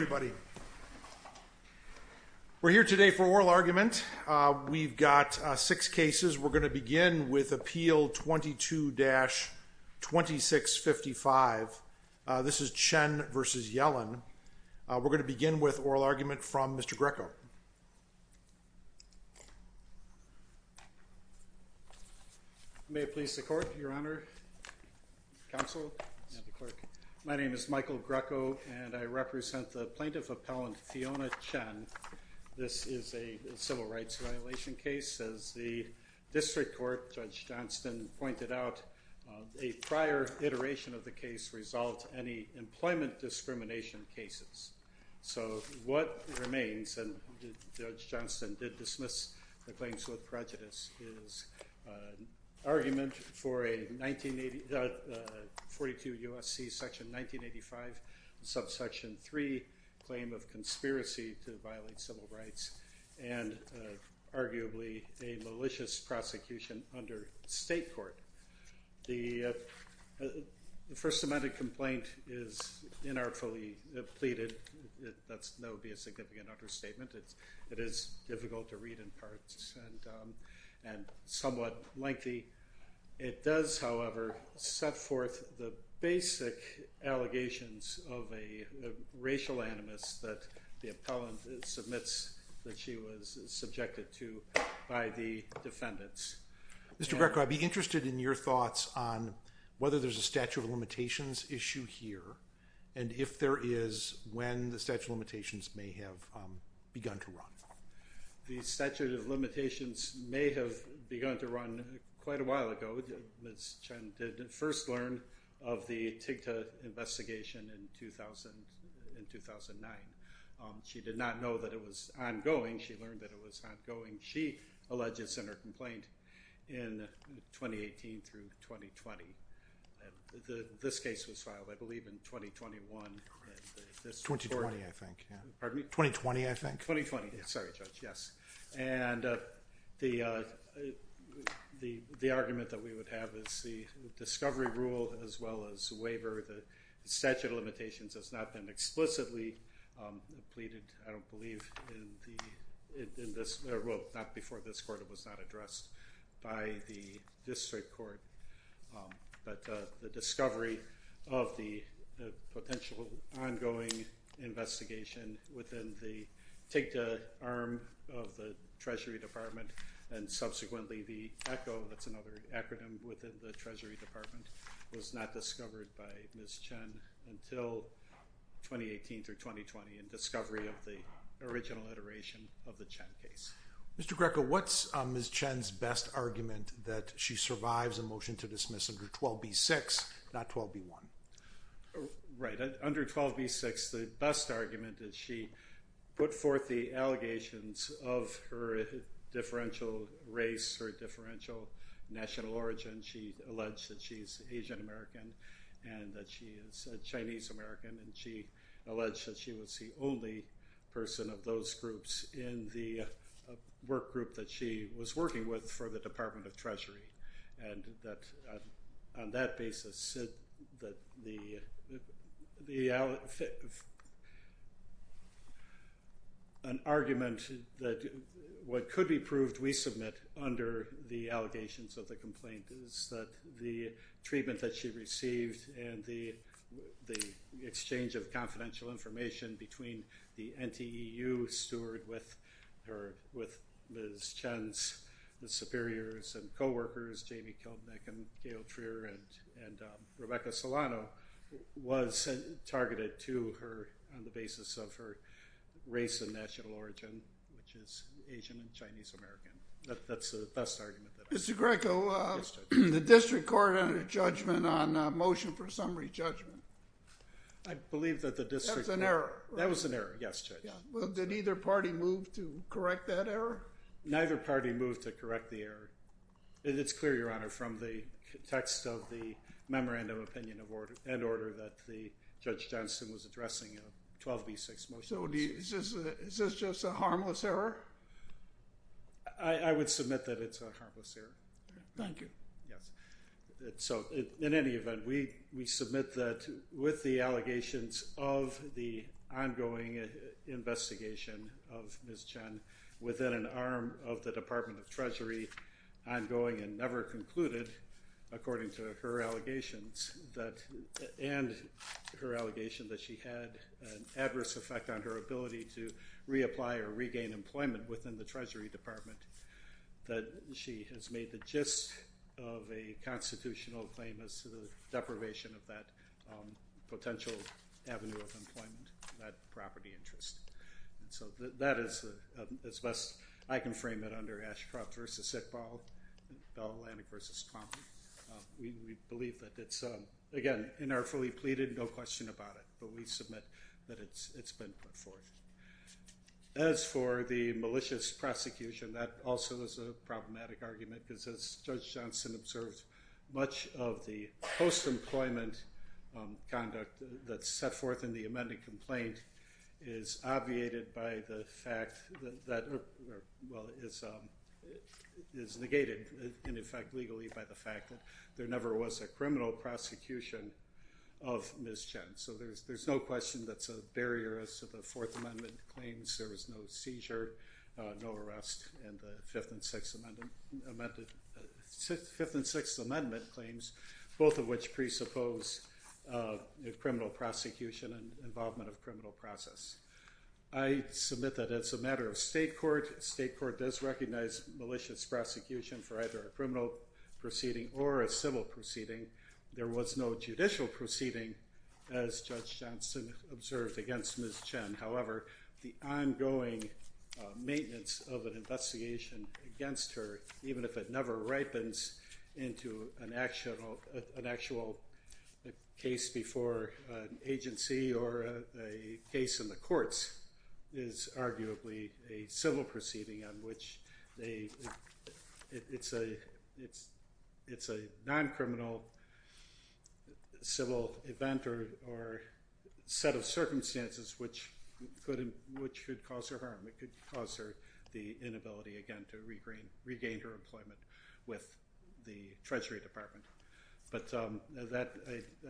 everybody. We're here today for oral argument. Uh, we've got uh, six cases. We're going to begin with Appeal 22-2655. Uh, this is Chen v. Yellen. We're going to begin with oral argument from Mr. Greco. May it please the Court, Your Honor, Counsel, and the Clerk. My name is Michael Greco, and I represent the Plaintiff Appellant Fiona Chen. This is a civil rights violation case. As the District Court, Judge Johnston, pointed out, uh, a prior iteration of the case resolved any employment discrimination cases. So what remains, and Judge Johnston did dismiss the claims with prejudice, is an argument for a uh, 42 U.S.C. Section 1985, Subsection 3, claim of conspiracy to violate civil rights, and uh, arguably a malicious prosecution under state court. The uh, First Amendment complaint is inartfully pleaded. That would be a significant understatement. It is difficult to read in parts um, and somewhat lengthy. It does, however, set forth the basic allegations of a racial animus that the appellant submits that she was subjected to by the defendants. Mr. Greco, I'd be interested in your thoughts on whether there's a statute of limitations issue here, and if there is, when the statute of limitations may have um, begun to run. The statute of limitations may have begun to run quite a while ago. Ms. Chen did first learn of the TIGTA investigation in 2009. Um, she did not know that it was ongoing. She learned that it was ongoing. She alleges in her complaint in 2018 through 2020. This case was filed, I believe, in 2021. 2020, I think. Pardon me? 2020, I think. 2020. Sorry, Judge. Yes. And uh, uh, the argument that we would have is the discovery rule as well as waiver. The statute of limitations has not been explicitly um, pleaded, I don't believe, in this, uh, well, not before this court. It was not addressed by the district court. Um, But uh, the discovery of the potential ongoing investigation within the TIGTA arm of the Treasury Department and subsequently the ECHO, that's another acronym within the Treasury Department, was not discovered by Ms. Chen until 2018 through 2020 in discovery of the original iteration of the Chen case. Mr. Greco, what's uh, Ms. Chen's best argument that she survives a motion to dismiss under 12b-6, not 12b-1? Uh, right. Under 12b-6, the best argument is she put forth the allegations of her differential race, her differential national origin. She alleged that she's Asian American and that she is Chinese American, and she alleged that she was the only person of those groups in the work group that she was working with for the Department of Treasury. And that uh, on that basis, that the the an argument that what could be proved we submit under the allegations of the complaint is that the treatment that she received and the exchange of confidential information between the NTEU steward with Ms. Chen's superiors and co-workers, Jamie Kiltnick and Gail Trier and um, Rebecca Solano, was targeted to her on the basis of her race and national origin, which is Asian and Chinese American. That's the best argument that I have. Mr. Greco, uh, the district court entered judgment on a motion for summary judgment. I believe that the district court... That's an error. That was an error, yes, Judge. Well, did either party move to correct that error? Neither party moved to correct the error. It's clear, Your Honor, from the text of the memorandum opinion and order that the Judge Johnston was addressing a 12b6 motion. So is this just a harmless error? I would submit that it's a harmless error. Thank you. Yes. So in any event, we submit that with the allegations of the ongoing investigation of Ms. Chen within an arm of the Department of Treasury, ongoing and never concluded, according to her allegations, and her allegation that she had an adverse effect on her ability to reapply or regain employment within the Treasury Department, that she has made the gist of a constitutional claim as to the deprivation of that um, potential avenue of employment, that property interest. And so that is um, as best I can frame it under Ashcroft v. Iqbal, Bell Atlantic v. Twombly. Uh, we believe that it's, um, again, inartfully pleaded, no question about it, but we submit that it's been put forth. As for the malicious prosecution, that also is a problematic argument because, as Judge Johnston observed, much of the post-employment um, conduct that's set forth in the amended complaint is obviated by the fact that, well, um, is negated, in effect, legally by the fact that there never was a criminal prosecution of Ms. Chen. So there's no question that's a barrier as to the Fourth Amendment claims. There was no seizure, uh, no arrest, and the uh, Fifth and Sixth Amendment claims, both of which presuppose uh, criminal prosecution and involvement of criminal process. I submit that as a matter of state court, state court does recognize malicious prosecution for either a criminal proceeding or a civil proceeding. There was no judicial proceeding, as Judge Johnston observed, against Ms. Chen. However, the ongoing uh, maintenance of an investigation against her, even if it never ripens into an actual case before an agency or a case in the courts, is arguably a civil proceeding on which it's a non-criminal civil event or set of circumstances which could cause her harm. It could cause her the inability, again, to regain her employment with the Treasury Department. But um,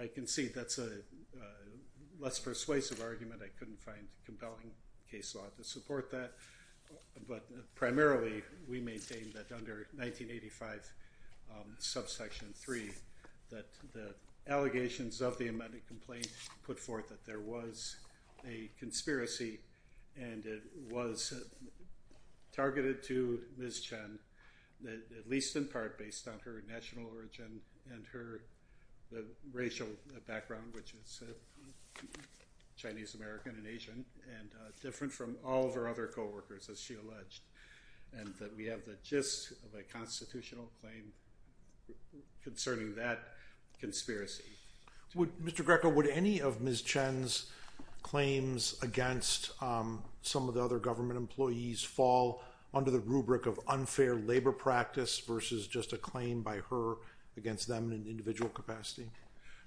I concede that's a less persuasive argument. I couldn't find compelling case law to support that. But primarily, we maintain that under 1985 um, subsection 3, that the allegations of the amended complaint put forth that there was a conspiracy and it was targeted to Ms. Chen, at least in part based on her national origin and her racial background, which is uh, Chinese American and Asian, and uh, different from all of her other co-workers, as she alleged. And that we have the gist of a constitutional claim concerning that conspiracy. Mr. Greco, would any of Ms. Chen's claims against um, some of the other government employees fall under the rubric of unfair labor practice versus just a claim by her against them in an individual capacity?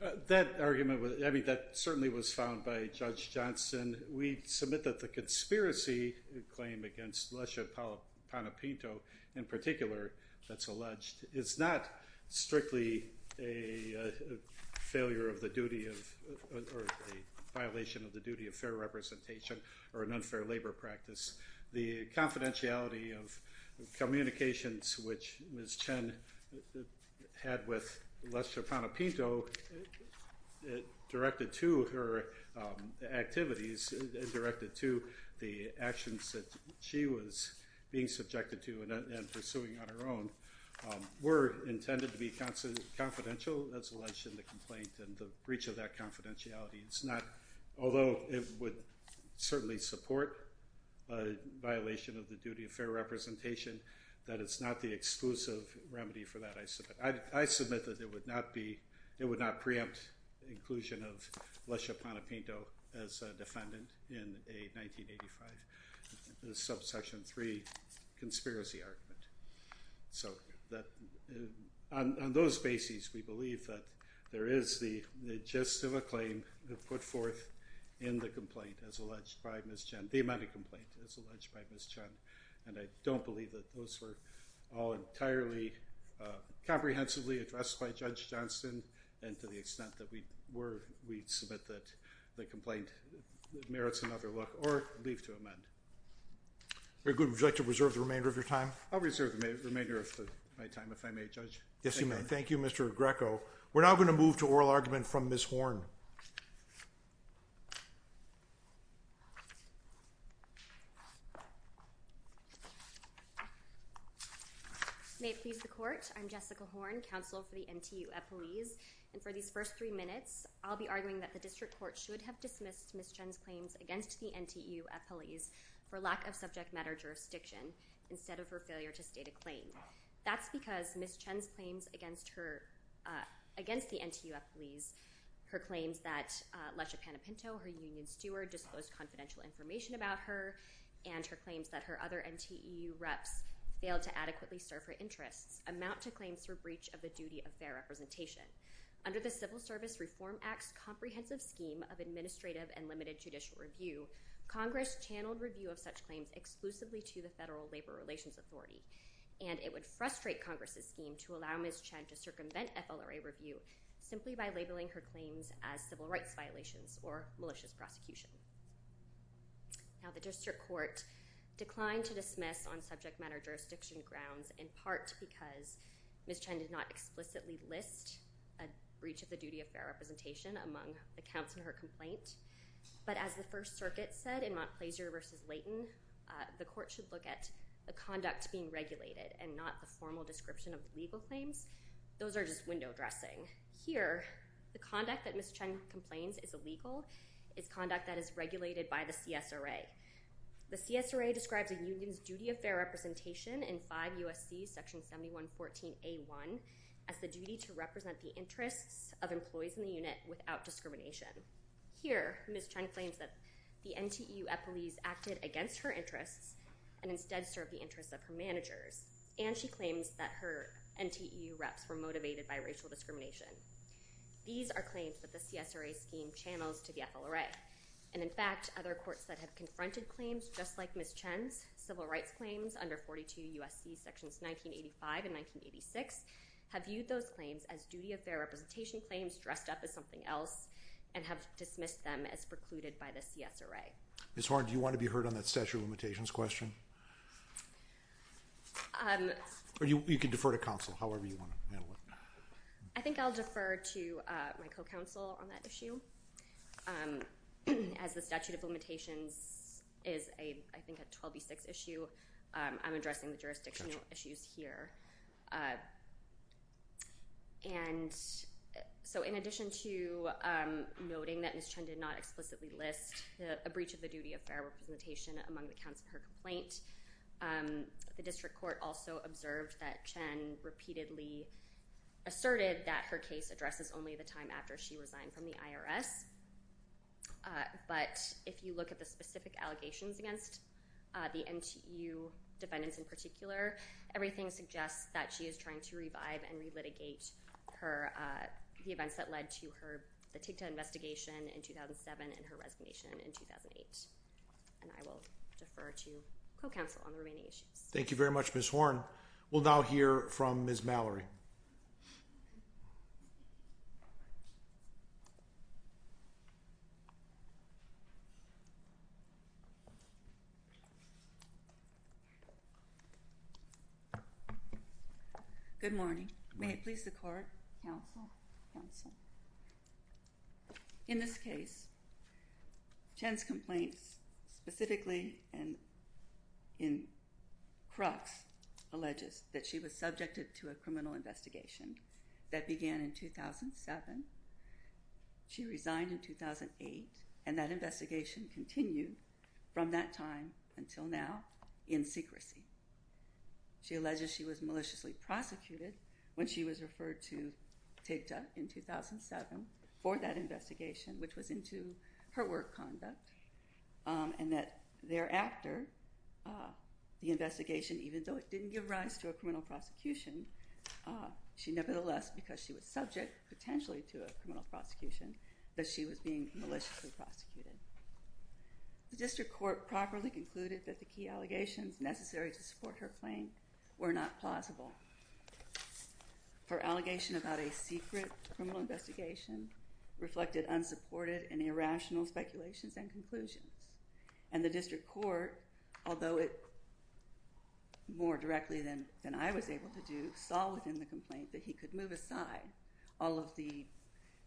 Uh, that argument, I mean, that certainly was found by Judge Johnston. We submit that the conspiracy claim against Lesha Panapinto, in particular, that's alleged, is not strictly a failure of the duty of, or a violation of the duty of fair representation or an unfair labor practice. The confidentiality of communications which Ms. Chen had with Lesha Panapinto directed to her um, activities and directed to the actions that she was being subjected to and pursuing on her own Um, were intended to be confidential, as alleged in the complaint, and the breach of that confidentiality is not, although it would certainly support a violation of the duty of fair representation, that it's not the exclusive remedy for that, I submit. I submit that it would not be, it would not preempt inclusion of Lesha Panapinto as a defendant in a 1985 subsection 3 conspiracy argument. So Uh, on those bases, we believe that there is the gist of a claim put forth in the complaint as alleged by Ms. Chen, the amended complaint as alleged by Ms. Chen, and I don't believe that those were all entirely uh, comprehensively addressed by Judge Johnston. and to the extent that we were, we submit that the complaint merits another look or leave to amend. Very good. Would you like to reserve the remainder of your time? I'll reserve the remainder of my time, if I may, Judge. Yes, you may. Thank you, Mr. Greco. We're now going to move to oral argument from Ms. Horn. May it please the Court, I'm Jessica Horn, counsel for the NTEU appellees, and for these first three minutes, I'll be arguing that the District Court should have dismissed Ms. Chen's claims against the NTEU appellees for lack of subject matter jurisdiction instead of her failure to state a claim. That's because Ms. Chen's claims against uh, the NTEU appellees, her claims that uh, Lesha Panapinto, her union steward, disclosed confidential information about her, and her claims that her other NTEU reps failed to adequately serve her interests, amount to claims for breach of the duty of fair representation. Under the Civil Service Reform Act's comprehensive scheme of administrative and limited judicial review, Congress channeled review of such claims exclusively to the Federal Labor Relations Authority, and it would frustrate Congress's scheme to allow Ms. Chen to circumvent FLRA review simply by labeling her claims as civil rights violations or malicious prosecution. Now, the District Court declined to dismiss on subject matter jurisdiction grounds in part because Ms. Chen did not explicitly list a breach of the duty of fair representation among the counts in her complaint, but as the First Circuit said in Montplaisir v. Leighton, uh, the Court should look at the conduct being regulated and not the formal description of legal claims. Those are just window dressing. Here, the conduct that Ms. Chen complains is illegal is conduct that is regulated by the CSRA. The CSRA describes a union's duty of fair representation in 5 U.S.C. section 7114A1 as the duty to represent the interests of employees in the unit without discrimination. Here, Ms. Chen claims that the NTEU appellees acted against her interests and instead served the interests of her managers, and she claims that her NTEU reps were motivated by racial discrimination. These are claims that the CSRA scheme channels to the FLRA, and in fact, other courts that have confronted claims just like Ms. Chen's, civil rights claims under 42 U.S.C. sections 1985 and 1986, have viewed those claims as duty of fair representation claims dressed up as something else and have dismissed them as precluded by the CSRA. Ms. Horn, do you want to be heard on that statute of limitations question? Um, or you can defer to counsel, however you want to handle it. I think I'll defer to uh, my co-counsel on that issue. Um, as the statute of limitations is, I think, a 12B6 issue, um, I'm addressing the jurisdictional issues here. Uh, and so in addition to noting that Ms. Chen did not explicitly list a breach of the duty of fair representation among the counts in her complaint, Um, the district court also observed that Chen repeatedly asserted that her case addresses only the time after she resigned from the IRS. Uh, but if you look at the specific allegations against uh, the NTEU defendants in particular, everything suggests that she is trying to revive and relitigate uh, the events that led to the TIGTA investigation in 2007 and her resignation in 2008. And I will defer to co-counsel on the remaining issues. Thank you very much, Ms. Horn. We'll now hear from Ms. Mallory. Good morning. May it please the court, counsel, counsel. In this case, Chen's complaints specifically and in crux alleges that she was subjected to a criminal investigation that began in 2007. She resigned in 2008, and that investigation continued from that time until now in secrecy. She alleges she was maliciously prosecuted when she was referred to TIGTA in 2007 for that investigation, which was into her work conduct, um, and that thereafter, the investigation, even though it didn't give rise to a criminal prosecution, uh, she nevertheless, because she was subject potentially to a criminal prosecution, that she was being maliciously prosecuted. The district court properly concluded that the key allegations necessary to support her claim were not plausible. Her allegation about a secret criminal investigation reflected unsupported and irrational speculations and conclusions. And the district court, although it more directly than I was able to do, saw within the complaint that he could move aside all of the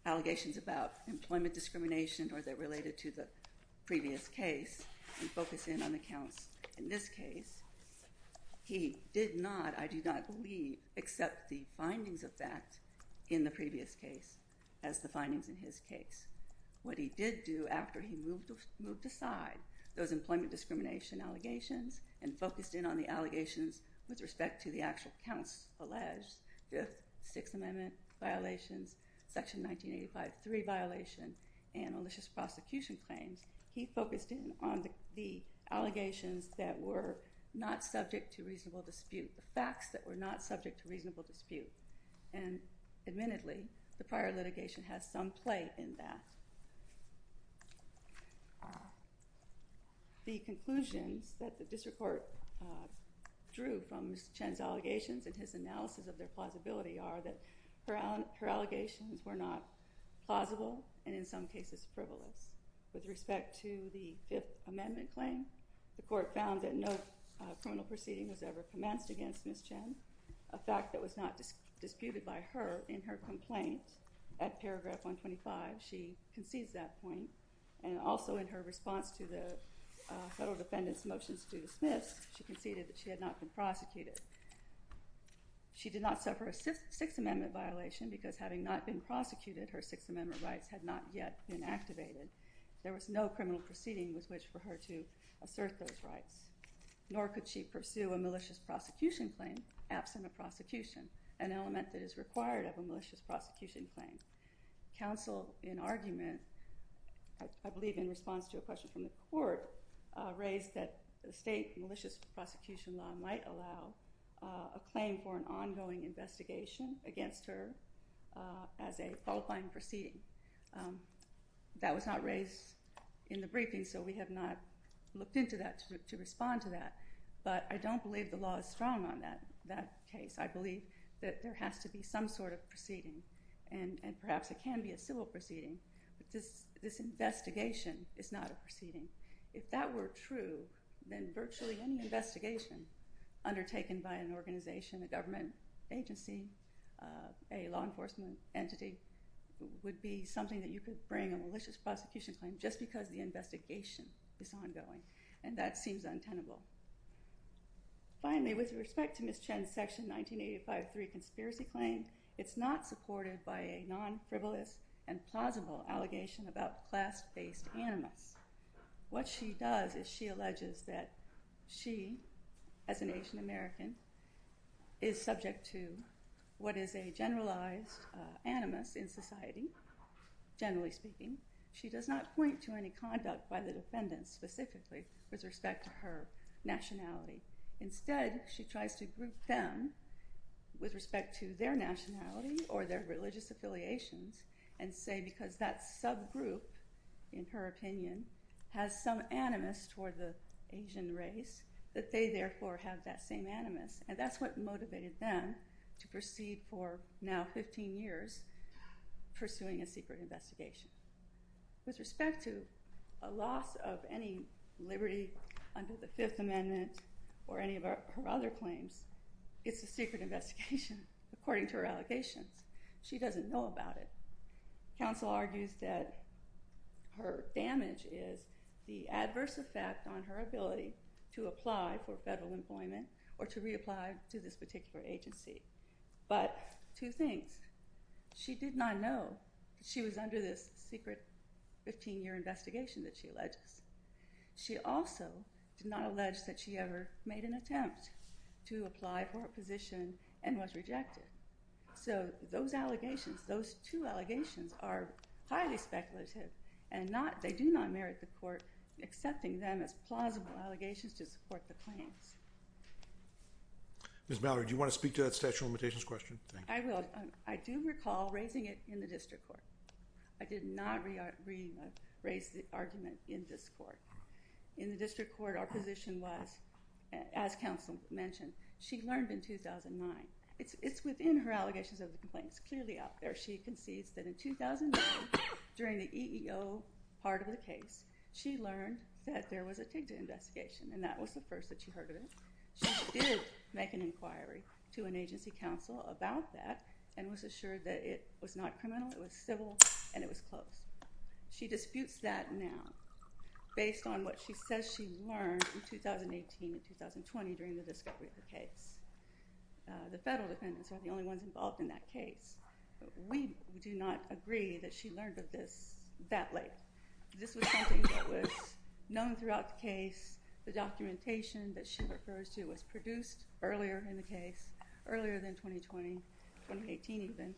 allegations about employment discrimination or that related to the previous case and focus in on the counts in this case. He did not, I do not believe, accept the findings of fact in the previous case as the findings in his case. What he did do after he moved aside those employment discrimination allegations and focused in on the allegations with respect to the actual counts alleged, Fifth, Sixth Amendment violations, Section 1985-3 violation, and malicious prosecution claims, he focused in on the allegations that were not subject to reasonable dispute, the facts that were not subject to reasonable dispute. And admittedly, the prior litigation has some play in that. The conclusions that the district court uh, drew from Ms. Chen's allegations and his analysis of their plausibility are that her allegations were not plausible and in some cases frivolous. With respect to the Fifth Amendment claim, the court found that no uh, criminal proceeding was ever commenced against Ms. Chen, a fact that was not disputed by her in her complaint at paragraph 125. She concedes that point. And also in her response to the Uh, federal defendant's motions to dismiss, she conceded that she had not been prosecuted. She did not suffer a Sixth Amendment violation because having not been prosecuted, her Sixth Amendment rights had not yet been activated. There was no criminal proceeding with which for her to assert those rights. Nor could she pursue a malicious prosecution claim absent a prosecution, an element that is required of a malicious prosecution claim. Counsel in argument, I believe in response to a question from the court, Uh, raised that the state malicious prosecution law might allow uh, a claim for an ongoing investigation against her uh, as a qualifying proceeding. Um, that was not raised in the briefing, so we have not looked into that to respond to that. But I don't believe the law is strong on that case. I believe that there has to be some sort of proceeding, and perhaps it can be a civil proceeding, but this investigation is not a proceeding. If that were true, then virtually any investigation undertaken by an organization, a government agency, uh, a law enforcement entity, would be something that you could bring a malicious prosecution claim just because the investigation is ongoing, and that seems untenable. Finally, with respect to Ms. Chen's Section 1985-3 conspiracy claim, it's not supported by a non-frivolous and plausible allegation about class-based animus. What she does is she alleges that she, as an Asian American, is subject to what is a generalized uh, animus in society, generally speaking. She does not point to any conduct by the defendants specifically with respect to her nationality. Instead, she tries to group them with respect to their nationality or their religious affiliations and say because that subgroup, in her opinion, has some animus toward the Asian race, that they therefore have that same animus, and that's what motivated them to proceed for now 15 years pursuing a secret investigation. With respect to a loss of any liberty under the Fifth Amendment or any of her other claims, it's a secret investigation according to her allegations. She doesn't know about it. Counsel argues that her damage is the adverse effect on her ability to apply for federal employment or to reapply to this particular agency. But two things. She did not know that she was under this secret 15-year investigation that she alleges. She also did not allege that she ever made an attempt to apply for a position and was rejected. So those allegations, those two allegations, are highly speculative and they do not merit the court accepting them as plausible allegations to support the claims. Ms. Mallory, do you want to speak to that statute of limitations question? I will. Um, I do recall raising it in the district court. I did not uh, uh, raise the argument in this court. In the district court, our position was, as counsel mentioned, she learned in 2009. It's within her allegations of the complaint. It's clearly out there. She concedes that in 2009 during the EEO part of the case, she learned that there was a TIGTA investigation, and that was the first that she heard of it. She did make an inquiry to an agency counsel about that and was assured that it was not criminal, it was civil, and it was closed. She disputes that now based on what she says she learned in 2018 and 2020 during the discovery of the case. Uh, the federal defendants are the only ones involved in that case. We do not agree that she learned of this that late. This was something that was known throughout the case. The documentation that she refers to was produced earlier in the case, earlier than 2020, 2018 even,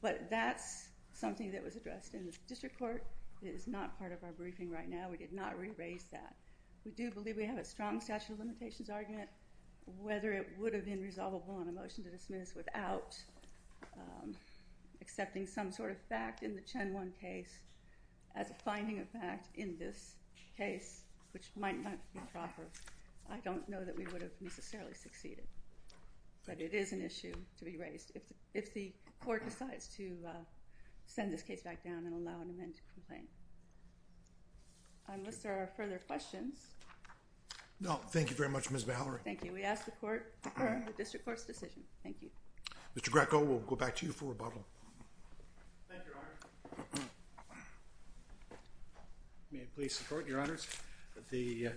but that's something that was addressed in the district court. It is not part of our briefing right now. We did not re-raise that. We do believe we have a strong statute of limitations argument. Whether it would have been resolvable on a motion to dismiss without um, accepting some sort of fact in the Chen 1 case as a finding of fact in this case, which might not be proper, I don't know that we would have necessarily succeeded. But it is an issue to be raised if the court decides to uh, send this case back down and allow an amended complaint. Unless there are further questions. No, thank you very much, Ms. Mallory. Thank you. We ask the court to confirm the district court's decision. Thank you. Mr. Greco, we'll go back to you for rebuttal. Thank you, Your Honor. May it please the court, Your Honors. The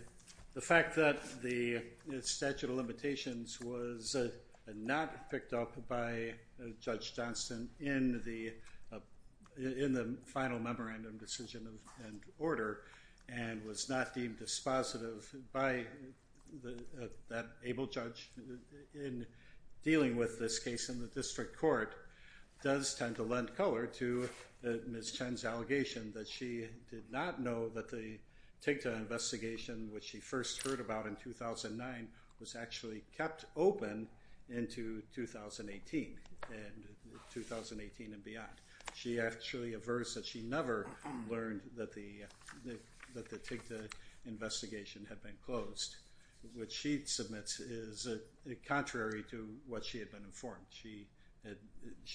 fact that the statute of limitations was uh, not picked up by uh, Judge Johnston uh, in the final memorandum decision and order and was not deemed dispositive by that able judge in dealing with this case in the district court does tend to lend color to Ms. Chen's allegation that she did not know that the TIGTA investigation, which she first heard about in 2009, was actually kept open into 2018 and 2018 and beyond. She actually averts that she never learned that the TIGTA investigation had been closed, which she submits is uh, contrary to what she had been informed. She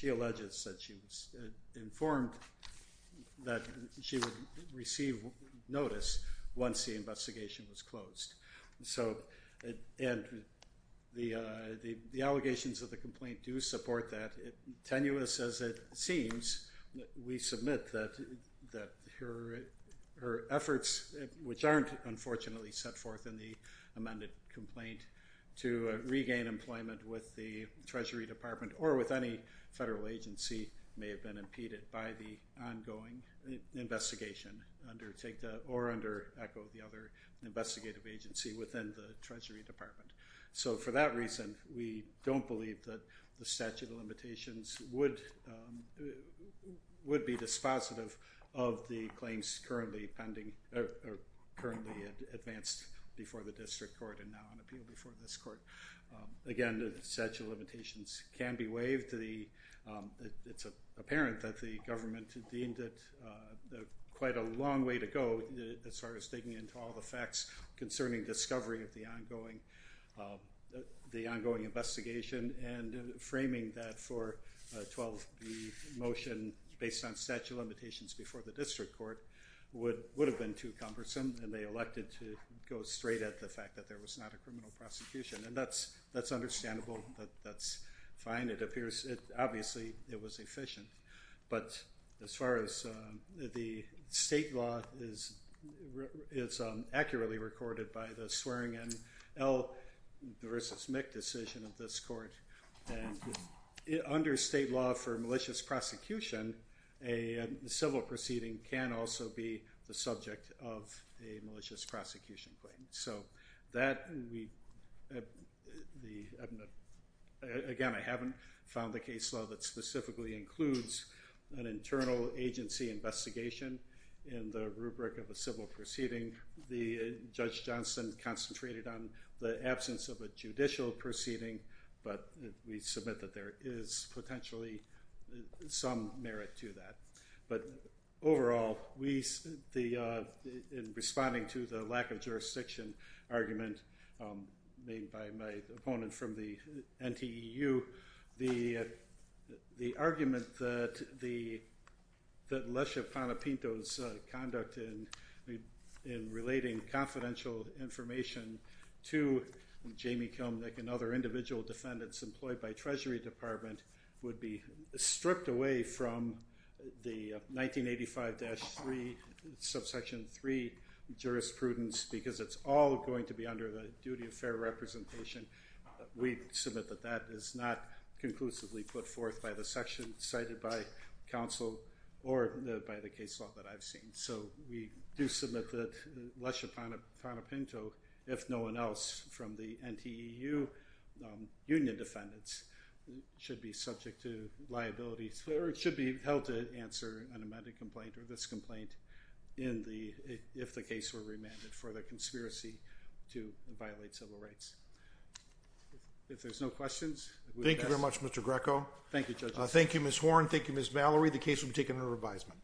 alleges that she was uh, informed that she would receive notice once the investigation was closed. And uh, the allegations of the complaint do support that. Tenuous as it seems, we submit that her efforts, which aren't unfortunately set forth in the amended complaint, to uh, regain employment with the Treasury Department or with any federal agency may have been impeded by the ongoing uh, investigation under TIGTA or under ECHO, the other investigative agency within the Treasury Department. So for that reason, we don't believe that the statute of limitations would um, be dispositive of the claims currently pending uh or currently ad advanced before the district court and now on appeal before this court. Um, again, the statute of limitations can be waived. Um, it's apparent that the government deemed it uh, quite a long way to go uh, as far as digging into all the facts concerning discovery of the ongoing um, investigation and uh, framing that for a 12B motion based on statute of limitations before the district court would have been too cumbersome, and they elected to go straight at the fact that there was not a criminal prosecution. And that's understandable. That that's fine. It appears obviously it was efficient. But as far as uh, the state law is um, accurately recorded by the swearing-in L versus Mick decision of this court, and under state law for malicious prosecution, a civil proceeding can also be the subject of a malicious prosecution claim. So that, we, uh, again, I haven't found the case law that specifically includes an internal agency investigation in the rubric of a civil proceeding. The uh, Judge Johnston concentrated on the absence of a judicial proceeding, but uh, we submit that there is potentially some merit to that. But overall, uh, in responding to the lack of jurisdiction argument um, made by my opponent from the NTEU, the argument that Lesha Panapinto's uh, conduct in relating confidential information to Jamie Kilmnick and other individual defendants employed by Treasury Department would be stripped away from the uh, 1985-3 subsection 3 jurisprudence because it's all going to be under the duty of fair representation. We submit that that is not conclusively put forth by the section cited by counsel or by the case law that I've seen. So we do submit that uh, Lesha Panapinto, if no one else from the NTEU um, union defendants, should be subject to liability or should be held to answer an amended complaint or this complaint if the case were remanded for the conspiracy to violate civil rights. If there's no questions. Thank you very much, Mr. Greco. Thank you, Judge. Uh, thank you, Ms. Horn. Thank you, Ms. Mallory. The case will be taken under revisement.